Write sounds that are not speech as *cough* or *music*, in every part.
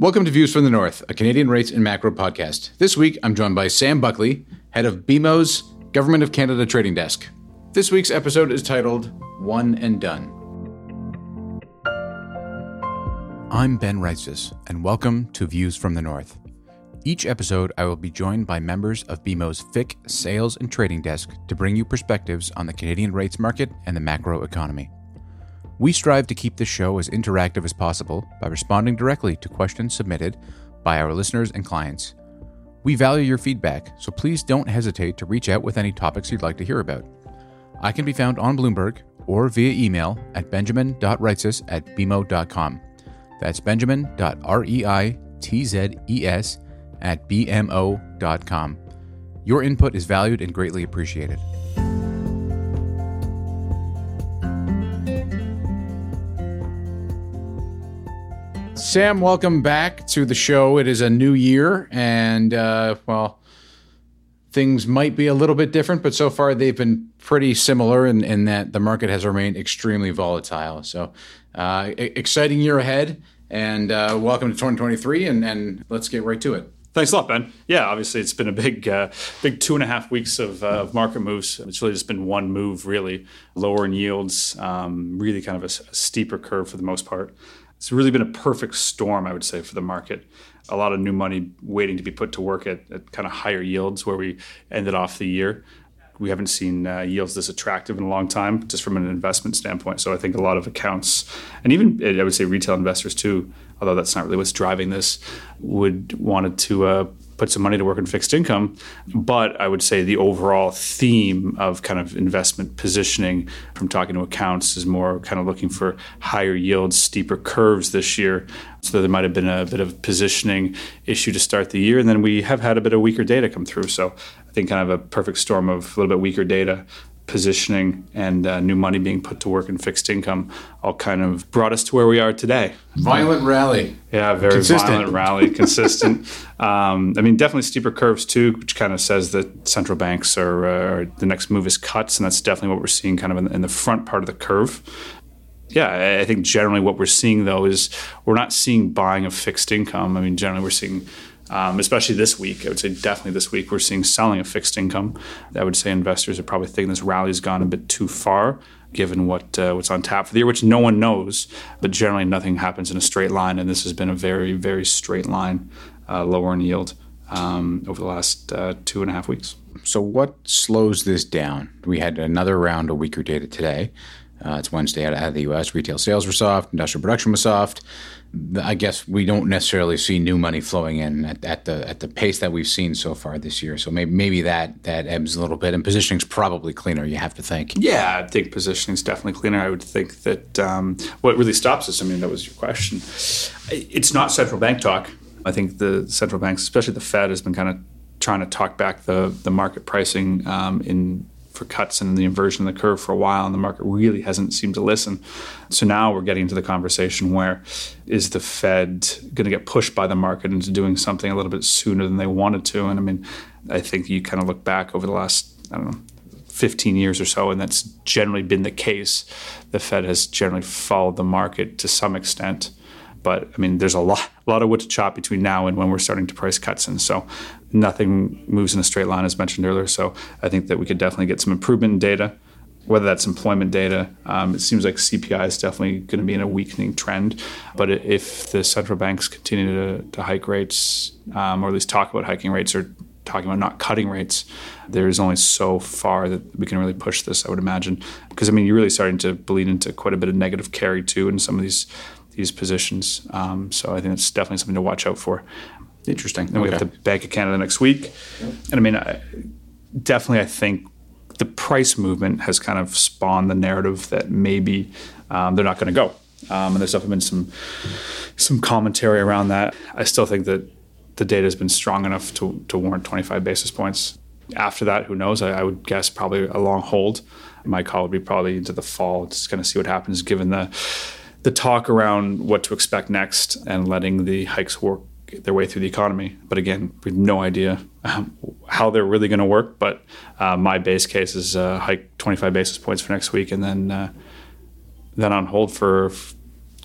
Welcome to Views from the North, a Canadian rates and macro podcast. This week, I'm joined by Sam Buckley, head of BMO's Government of Canada Trading Desk. This week's episode is titled One and Done. I'm Ben Reitzes, and welcome to Views from the North. Each episode, I will be joined by members of BMO's FIC Sales and Trading Desk to bring you perspectives on the Canadian rates market and the macro economy. We strive to keep this show as interactive as possible by responding directly to questions submitted by our listeners and clients. We value your feedback, so please don't hesitate to reach out with any topics you'd like to hear about. I can be found on Bloomberg or via email at benjamin.reitzes at bmo.com. That's benjamin.reitzes at bmo.com. Your input is valued and greatly appreciated. Sam, welcome back to the show. It is a new year, and uh, well, things might be a little bit different, but so far they've been pretty similar in, in that the market has remained extremely volatile. So, uh, exciting year ahead, and uh, welcome to 2023, and, and let's get right to it. Thanks a lot, Ben. Yeah, obviously it's been a big, uh, big two and a half weeks of, uh, of, market moves. It's really just been one move, really, lower in yields, um, really kind of a, a, steeper curve for the most part it's really been a perfect storm, I would say, for the market. A lot of new money waiting to be put to work at, at kind of higher yields where we ended off the year. We haven't seen uh, yields this attractive in a long time, just from an investment standpoint. So I think a lot of accounts, and even I would say retail investors too, although that's not really what's driving this, would wanted to uh, put some money to work in fixed income. But I would say the overall theme of kind of investment positioning from talking to accounts is more kind of looking for higher yields, steeper curves this year. So there might have been a bit of positioning issue to start the year. And then we have had a bit of weaker data come through. So I think kind of a perfect storm of a little bit weaker data positioning and uh, new money being put to work in fixed income all kind of brought us to where we are today. Violent rally. Yeah, very consistent. violent rally, consistent. *laughs* um, I mean, definitely steeper curves too, which kind of says that central banks are, uh, the next move is cuts, and that's definitely what we're seeing kind of in, in the front part of the curve yeah, I think generally what we're seeing though is we're not seeing buying of fixed income. I mean, generally we're seeing um, especially this week. I would say definitely this week we're seeing selling of fixed income. I would say investors are probably thinking this rally's gone a bit too far given what uh, what's on tap for the year, which no one knows. But generally, nothing happens in a straight line, and this has been a very very straight line, uh, lower in yield um, over the last uh, two and a half weeks. So, what slows this down? We had another round of weaker data today. Uh, it's Wednesday out of the U.S. Retail sales were soft, industrial production was soft. I guess we don't necessarily see new money flowing in at, at, the at the pace that we've seen so far this year. So maybe maybe that that ebbs a little bit, and positioning's probably cleaner. You have to think. Yeah, I think positioning's definitely cleaner. I would think that um, what really stops us. I mean, that was your question. It's not central bank talk. I think the central banks, especially the Fed, has been kind of trying to talk back the the market pricing um, in for cuts and the inversion of the curve for a while, and the market really hasn't seemed to listen. So now we're getting into the conversation where is the Fed going to get pushed by the market into doing something a little bit sooner than they wanted to? And I mean, I think you kind of look back over the last, I don't know, 15 years or so, and that's generally been the case. The Fed has generally followed the market to some extent. But I mean, there's a lot, a lot of wood to chop between now and when we're starting to price cuts in. So nothing moves in a straight line, as mentioned earlier. So I think that we could definitely get some improvement in data, whether that's employment data. Um, it seems like CPI is definitely going to be in a weakening trend. But if the central banks continue to, to hike rates, um, or at least talk about hiking rates, or talking about not cutting rates, there's only so far that we can really push this, I would imagine. Because, I mean, you're really starting to bleed into quite a bit of negative carry, too, in some of these these positions. Um, so I think it's definitely something to watch out for. Interesting. Then okay. we have the Bank of Canada next week, yep. and I mean, I, definitely, I think the price movement has kind of spawned the narrative that maybe um, they're not going to go. Um, and there's definitely been some some commentary around that. I still think that the data has been strong enough to, to warrant 25 basis points. After that, who knows? I, I would guess probably a long hold. My call would be probably into the fall, just kind of see what happens given the the talk around what to expect next and letting the hikes work their way through the economy. But again, we have no idea um, how they're really going to work. But uh, my base case is uh, hike 25 basis points for next week, and then uh, then on hold for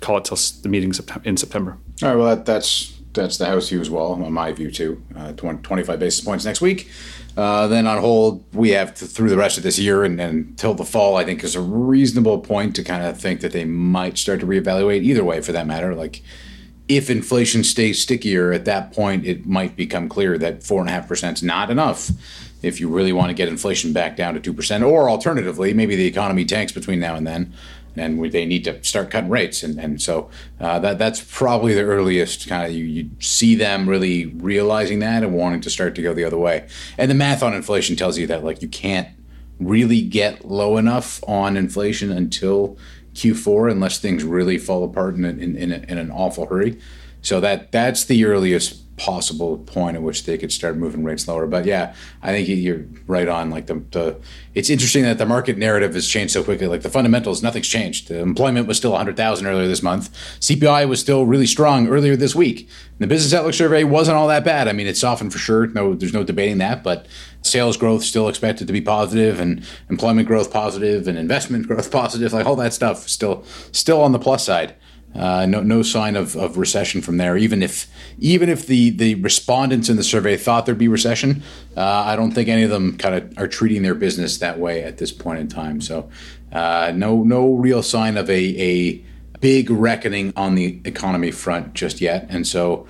call it till the meeting in September. All right. Well, that, that's that's the house view as well, on my view too. Uh, 20, 25 basis points next week. Uh, then on hold, we have to, through the rest of this year and, until the fall, I think is a reasonable point to kind of think that they might start to reevaluate either way for that matter. Like if inflation stays stickier at that point, it might become clear that four and a half percent is not enough if you really want to get inflation back down to 2%, or alternatively, maybe the economy tanks between now and then and we, they need to start cutting rates. And, and so uh, that that's probably the earliest kind of you, you see them really realizing that and wanting to start to go the other way. And the math on inflation tells you that like you can't really get low enough on inflation until Q4 unless things really fall apart in, in, in, a, in an awful hurry. So that that's the earliest possible point at which they could start moving rates lower. But yeah, I think you're right on. Like the, the it's interesting that the market narrative has changed so quickly. Like the fundamentals, nothing's changed. The employment was still 100,000 earlier this month. CPI was still really strong earlier this week. The business outlook survey wasn't all that bad. I mean, it softened for sure. No, there's no debating that. But sales growth still expected to be positive, and employment growth positive, and investment growth *laughs* positive. Like all that stuff still still on the plus side. Uh, no, no sign of, of recession from there. Even if even if the, the respondents in the survey thought there'd be recession, uh, I don't think any of them kind of are treating their business that way at this point in time. So, uh, no no real sign of a a big reckoning on the economy front just yet. And so,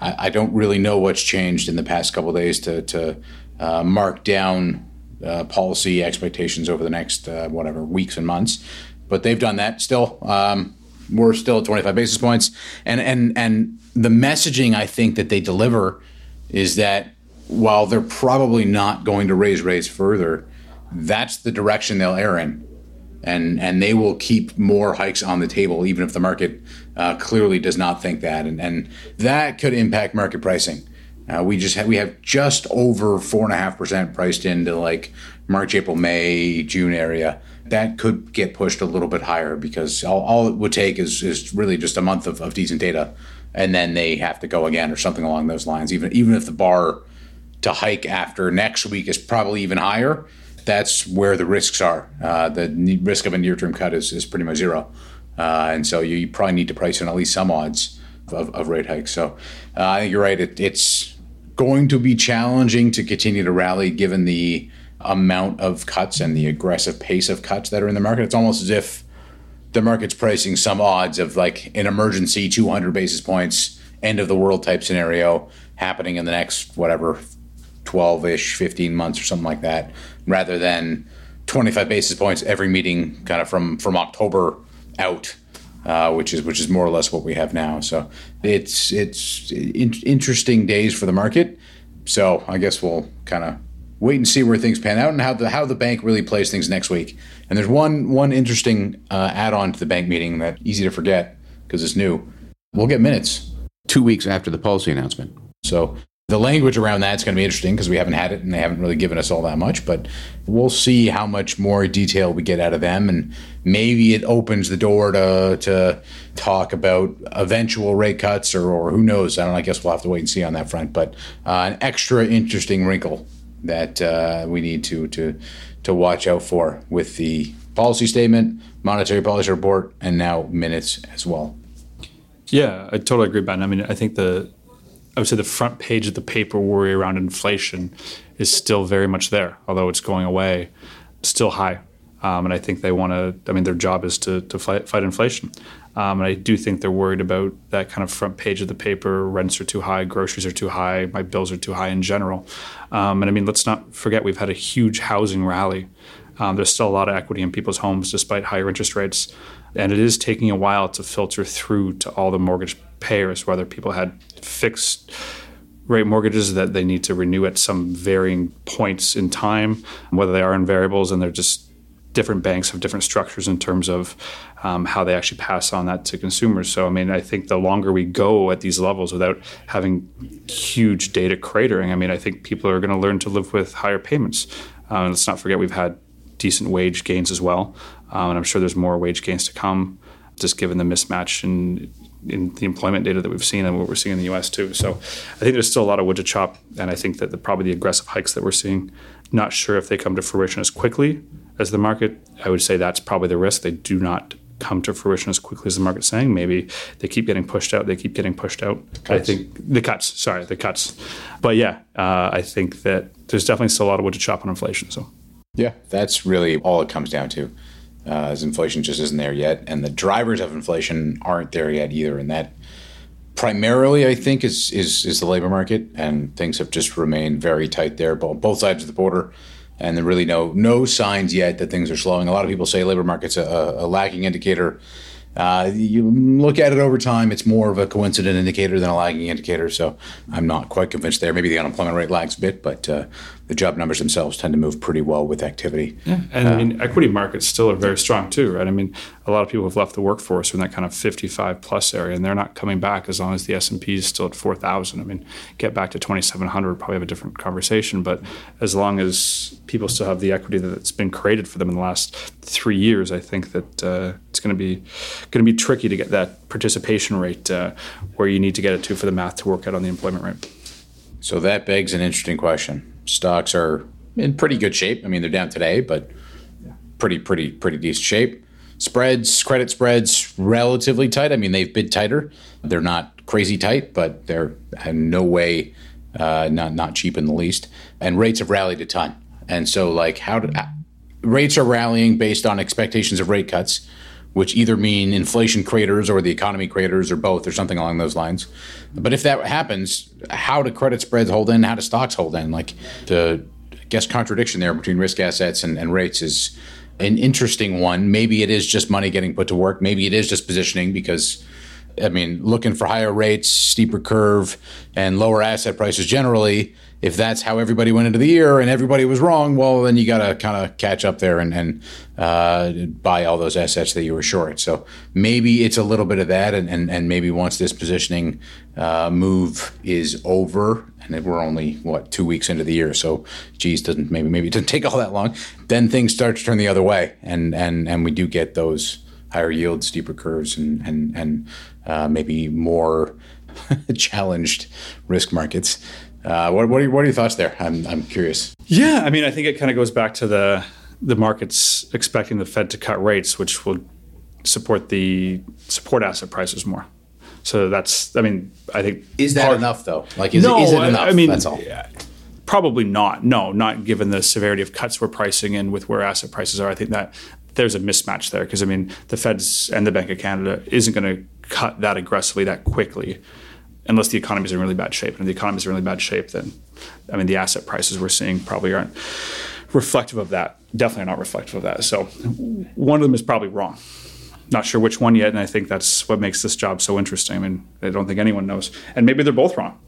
I, I don't really know what's changed in the past couple days to to uh, mark down uh, policy expectations over the next uh, whatever weeks and months. But they've done that still. Um, we're still at 25 basis points. And and and the messaging I think that they deliver is that while they're probably not going to raise rates further, that's the direction they'll err in. And, and they will keep more hikes on the table, even if the market uh, clearly does not think that. And, and that could impact market pricing. Uh, we just we have just over four and a half percent priced into like March, April, May, June area that could get pushed a little bit higher because all, all it would take is, is really just a month of, of decent data and then they have to go again or something along those lines. Even even if the bar to hike after next week is probably even higher that's where the risks are. Uh, the risk of a near-term cut is, is pretty much zero. Uh, and so you, you, probably need to price in at least some odds of, of rate hikes. So uh, i think you're right. It, it's going to be challenging to continue to rally given the amount of cuts and the aggressive pace of cuts that are in the market. It's almost as if the market's pricing some odds of like an emergency 200 basis points, end of the world type scenario happening in the next whatever 12 ish, 15 months or something like that, rather than 25 basis points every meeting kind of from, from October out. Uh, which is which is more or less what we have now. So it's it's in, interesting days for the market. So I guess we'll kind of wait and see where things pan out and how the how the bank really plays things next week. And there's one one interesting uh, add-on to the bank meeting that easy to forget because it's new. We'll get minutes two weeks after the policy announcement. So the language around that's going to be interesting because we haven't had it and they haven't really given us all that much. But we'll see how much more detail we get out of them, and maybe it opens the door to to talk about eventual rate cuts or, or who knows. I don't. know, I guess we'll have to wait and see on that front. But uh, an extra interesting wrinkle that uh, we need to to to watch out for with the policy statement, monetary policy report, and now minutes as well. Yeah, I totally agree, Ben. I mean, I think the I would say the front page of the paper worry around inflation is still very much there, although it's going away, still high. Um, and I think they want to. I mean, their job is to to fight, fight inflation. Um, and I do think they're worried about that kind of front page of the paper. Rents are too high, groceries are too high, my bills are too high in general. Um, and I mean, let's not forget we've had a huge housing rally. Um, there's still a lot of equity in people's homes despite higher interest rates. And it is taking a while to filter through to all the mortgage payers, whether people had fixed rate mortgages that they need to renew at some varying points in time, whether they are in variables and they're just different banks have different structures in terms of um, how they actually pass on that to consumers. So, I mean, I think the longer we go at these levels without having huge data cratering, I mean, I think people are going to learn to live with higher payments. Uh, let's not forget we've had decent wage gains as well, um, and I'm sure there's more wage gains to come, just given the mismatch in in the employment data that we've seen and what we're seeing in the U.S. too. So, I think there's still a lot of wood to chop, and I think that the, probably the aggressive hikes that we're seeing, not sure if they come to fruition as quickly as the market, I would say that's probably the risk. They do not come to fruition as quickly as the market's saying. Maybe they keep getting pushed out. They keep getting pushed out. I think the cuts. Sorry, the cuts. But yeah, uh, I think that there's definitely still a lot of wood to chop on inflation. So yeah, that's really all it comes down to. Uh, as inflation just isn't there yet, and the drivers of inflation aren't there yet either, and that primarily, I think, is is is the labor market, and things have just remained very tight there, both both sides of the border and there really no no signs yet that things are slowing. A lot of people say labor market's a, a lagging indicator. Uh, you look at it over time, it's more of a coincident indicator than a lagging indicator. So I'm not quite convinced there. Maybe the unemployment rate lags a bit, but uh, the job numbers themselves tend to move pretty well with activity. Yeah, and I mean, equity markets still are very strong too, right? I mean, a lot of people have left the workforce in that kind of 55 plus area, and they're not coming back as long as the S and P is still at 4,000. I mean, get back to 2,700, probably have a different conversation. But as long as people still have the equity that's been created for them in the last three years, I think that uh, it's going to be going to be tricky to get that participation rate uh, where you need to get it to for the math to work out on the employment rate. So that begs an interesting question. Stocks are in pretty good shape. I mean, they're down today, but pretty, pretty, pretty decent shape. Spreads, credit spreads, relatively tight. I mean, they've been tighter. They're not crazy tight, but they're in no way uh, not not cheap in the least. And rates have rallied a ton. And so, like, how did rates are rallying based on expectations of rate cuts, which either mean inflation craters or the economy craters or both or something along those lines. But if that happens, how do credit spreads hold in? How do stocks hold in? Like the I guess contradiction there between risk assets and, and rates is an interesting one. Maybe it is just money getting put to work. Maybe it is just positioning because, I mean, looking for higher rates, steeper curve, and lower asset prices generally. If that's how everybody went into the year and everybody was wrong, well, then you got to kind of catch up there and, and uh, buy all those assets that you were short. So maybe it's a little bit of that, and, and, and maybe once this positioning uh, move is over, and we're only what two weeks into the year, so geez, doesn't maybe maybe it doesn't *laughs* take all that long. Then things start to turn the other way, and and and we do get those higher yields, steeper curves, and and and uh, maybe more *laughs* challenged risk markets. Uh, what what are, what are your thoughts there? I'm I'm curious. Yeah, I mean, I think it kind of goes back to the the markets expecting the Fed to cut rates, which will support the support asset prices more. So that's, I mean, I think is that part, enough though? Like, is, no, it, is it enough? I mean, that's all. Probably not. No, not given the severity of cuts we're pricing in with where asset prices are. I think that there's a mismatch there because I mean, the Feds and the Bank of Canada isn't going to cut that aggressively that quickly unless the economy is in really bad shape. And if the economy is in really bad shape, then I mean, the asset prices we're seeing probably aren't reflective of that. Definitely not reflective of that. So one of them is probably wrong not sure which one yet, and I think that's what makes this job so interesting. I mean, I don't think anyone knows, and maybe they're both wrong.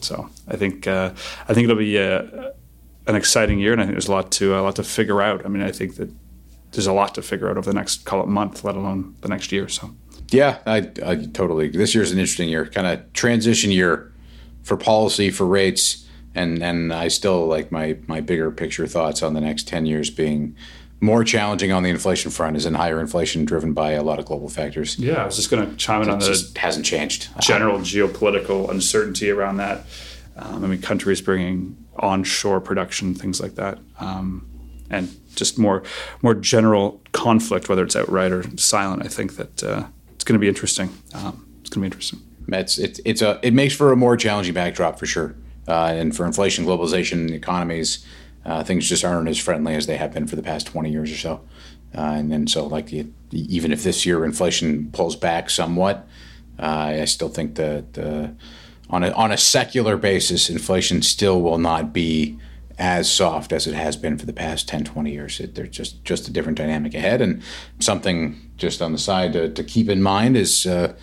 So I think uh, I think it'll be uh, an exciting year, and I think there's a lot to a lot to figure out. I mean, I think that there's a lot to figure out over the next call it month, let alone the next year. So yeah, I, I totally. This year's an interesting year, kind of transition year for policy for rates, and and I still like my my bigger picture thoughts on the next ten years being more challenging on the inflation front is in higher inflation driven by a lot of global factors. Yeah, I was just going to chime in on the hasn't changed general geopolitical uncertainty around that. Um, I mean, countries bringing onshore production, things like that, um, and just more more general conflict, whether it's outright or silent. I think that uh, it's going to be interesting. Um, it's going to be interesting. It's, it's it's a it makes for a more challenging backdrop for sure, uh, and for inflation, globalization, economies uh, things just aren't as friendly as they have been for the past 20 years or so. Uh, and then so like even if this year inflation pulls back somewhat, uh, I still think that the, on a on a secular basis, inflation still will not be as soft as it has been for the past 10, 20 years. It, there's just just a different dynamic ahead, and something just on the side to, to keep in mind is, uh,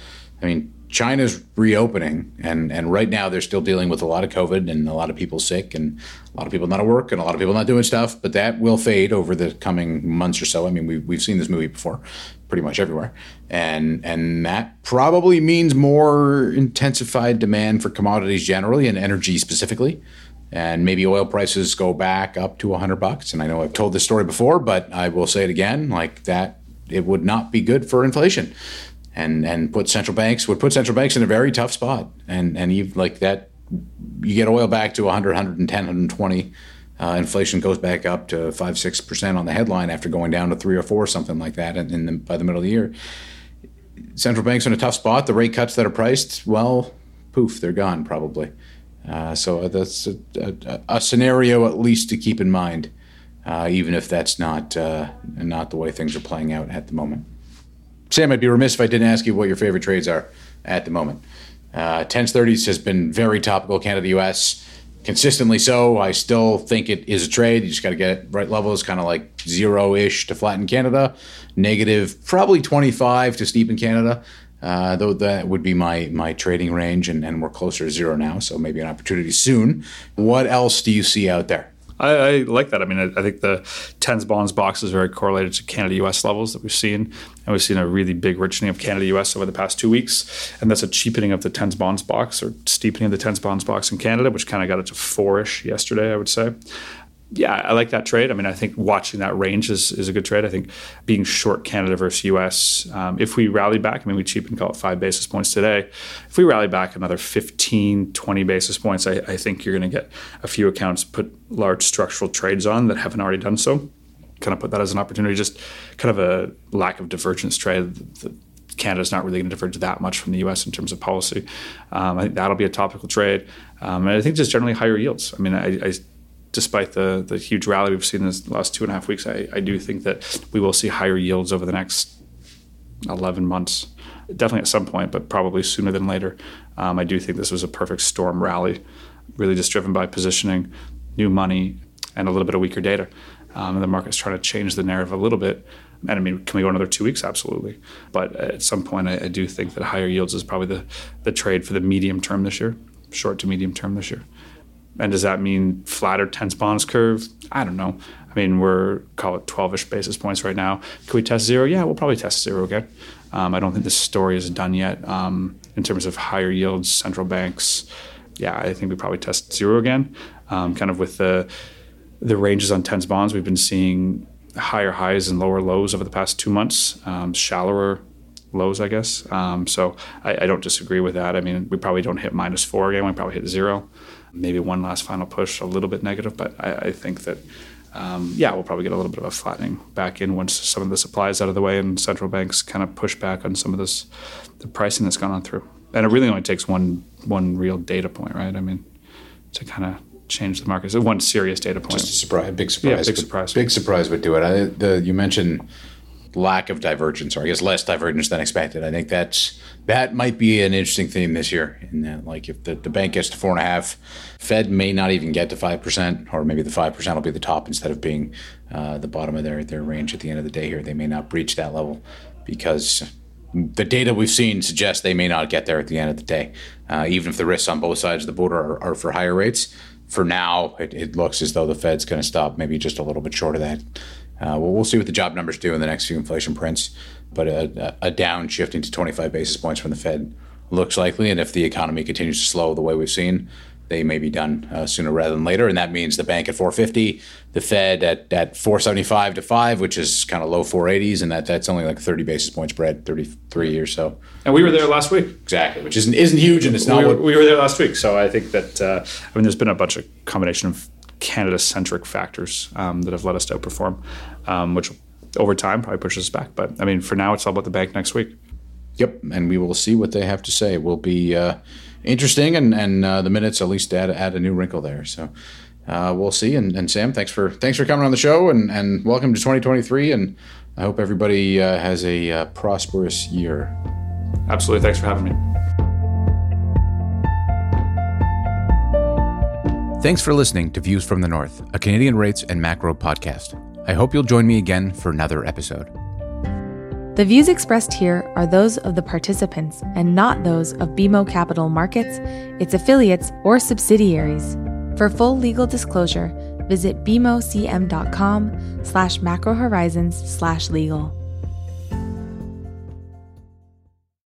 I mean, China's reopening, and and right now they're still dealing with a lot of COVID and a lot of people sick and a lot of people not at work and a lot of people not doing stuff. But that will fade over the coming months or so. I mean, we've, we've seen this movie before, pretty much everywhere, and and that probably means more intensified demand for commodities generally and energy specifically. And maybe oil prices go back up to 100 bucks. And I know I've told this story before, but I will say it again like that, it would not be good for inflation and and put central banks would put central banks in a very tough spot and and you like that you get oil back to 100 110 120 uh, inflation goes back up to five, six percent on the headline after going down to three or four, something like that, in, in the, by the middle of the year. Central banks in a tough spot. The rate cuts that are priced, well, poof, they're gone probably. Uh, so that's a, a, a, scenario at least to keep in mind, uh, even if that's not uh, not the way things are playing out at the moment. Sam, I'd be remiss if I didn't ask you what your favorite trades are at the moment. Uh, 10s 30s has been very topical, Canada US, consistently so. I still think it is a trade. You just got to get it right levels, kind of like zero ish to flatten Canada, negative probably 25 to steepen Canada. Uh, though that would be my my trading range, and, and we're closer to zero now, so maybe an opportunity soon. What else do you see out there? I, I, like that. I mean, I, I, think the tens bonds box is very correlated to Canada US levels that we've seen. And we've seen a really big richening of Canada US over the past two weeks. And that's a cheapening of the tens bonds box or steepening of the tens bonds box in Canada, which kind of got it to four ish yesterday, I would say yeah, I like that trade. I mean, I think watching that range is, is a good trade. I think being short Canada versus US, um, if we rally back, I mean, we cheapened call it five basis points today. If we rally back another 15, 20 basis points, I, I think you're going to get a few accounts put large structural trades on that haven't already done so. Kind of put that as an opportunity, just kind of a lack of divergence trade. Canada's not really going to diverge that much from the U.S. in terms of policy. Um, I think that'll be a topical trade, um, and I think just generally higher yields. I mean, I, I despite the the huge rally we've seen in the last two and a half weeks, I, I do think that we will see higher yields over the next 11 months. Definitely at some point, but probably sooner than later. Um, I do think this was a perfect storm rally, really just driven by positioning, new money, and a little bit of weaker data. Um, and the market's trying to change the narrative a little bit. And I mean, can we go another two weeks? Absolutely. But at some point, I, I do think that higher yields is probably the, the trade for the medium term this year, short to medium term this year. And does that mean flatter tens bonds curve? I don't know. I mean, we're call it 12ish basis points right now. Can we test zero? Yeah, we'll probably test zero again. Um, I don't think this story is done yet um, in terms of higher yields, central banks. Yeah, I think we probably test zero again. Um, kind of with the the ranges on tens bonds, we've been seeing higher highs and lower lows over the past two months, um, shallower lows, I guess. Um, so I, I, don't disagree with that. I mean, we probably don't hit minus four again. We probably hit zero maybe one last final push, a little bit negative, but I, I think that. Um, yeah, we'll probably get a little bit of a flattening back in once some of the supply is out of the way and central banks kind of push back on some of this, the pricing that's gone on through. And it really only takes one one real data point, right? I mean, to kind of change the market. So one serious data point. Just a surprise, big surprise. Yeah, big surprise. Big surprise would do it. I, the, you mentioned lack of divergence, or I guess less divergence than expected. I think that's that might be an interesting theme this year. In that, like, if the, the bank gets to four and a half, Fed may not even get to five percent, or maybe the five percent will be the top instead of being uh, the bottom of their their range at the end of the day. Here, they may not breach that level because the data we've seen suggests they may not get there at the end of the day, uh, even if the risks on both sides of the border are, are for higher rates. For now, it, it looks as though the Fed's going to stop maybe just a little bit short of that. Uh, well, we'll see what the job numbers do in the next few inflation prints, but a, a down shifting to 25 basis points from the Fed looks likely. And if the economy continues to slow the way we've seen, they may be done uh, sooner rather than later. And that means the bank at 450, the Fed at, at 475 to 5, which is kind of low 480s. And that, that's only like 30 basis point spread, 33 or so. And we were there last week. Exactly, which isn't, isn't huge. And it's not we were, what. We were there last week. So I think that, uh, I mean, there's been a bunch of combination of Canada centric factors um, that have led us to outperform, um, which over time probably pushes us back. But I mean, for now, it's all about the bank next week. Yep, and we will see what they have to say. It will be uh, interesting, and and uh, the minutes at least add add a new wrinkle there. So uh, we'll see. And, and Sam, thanks for thanks for coming on the show, and and welcome to 2023. And I hope everybody uh, has a uh, prosperous year. Absolutely, thanks for having me. Thanks for listening to Views from the North, a Canadian rates and macro podcast. I hope you'll join me again for another episode. The views expressed here are those of the participants and not those of BMO Capital Markets, its affiliates, or subsidiaries. For full legal disclosure, visit bmocm.com slash macrohorizons slash legal.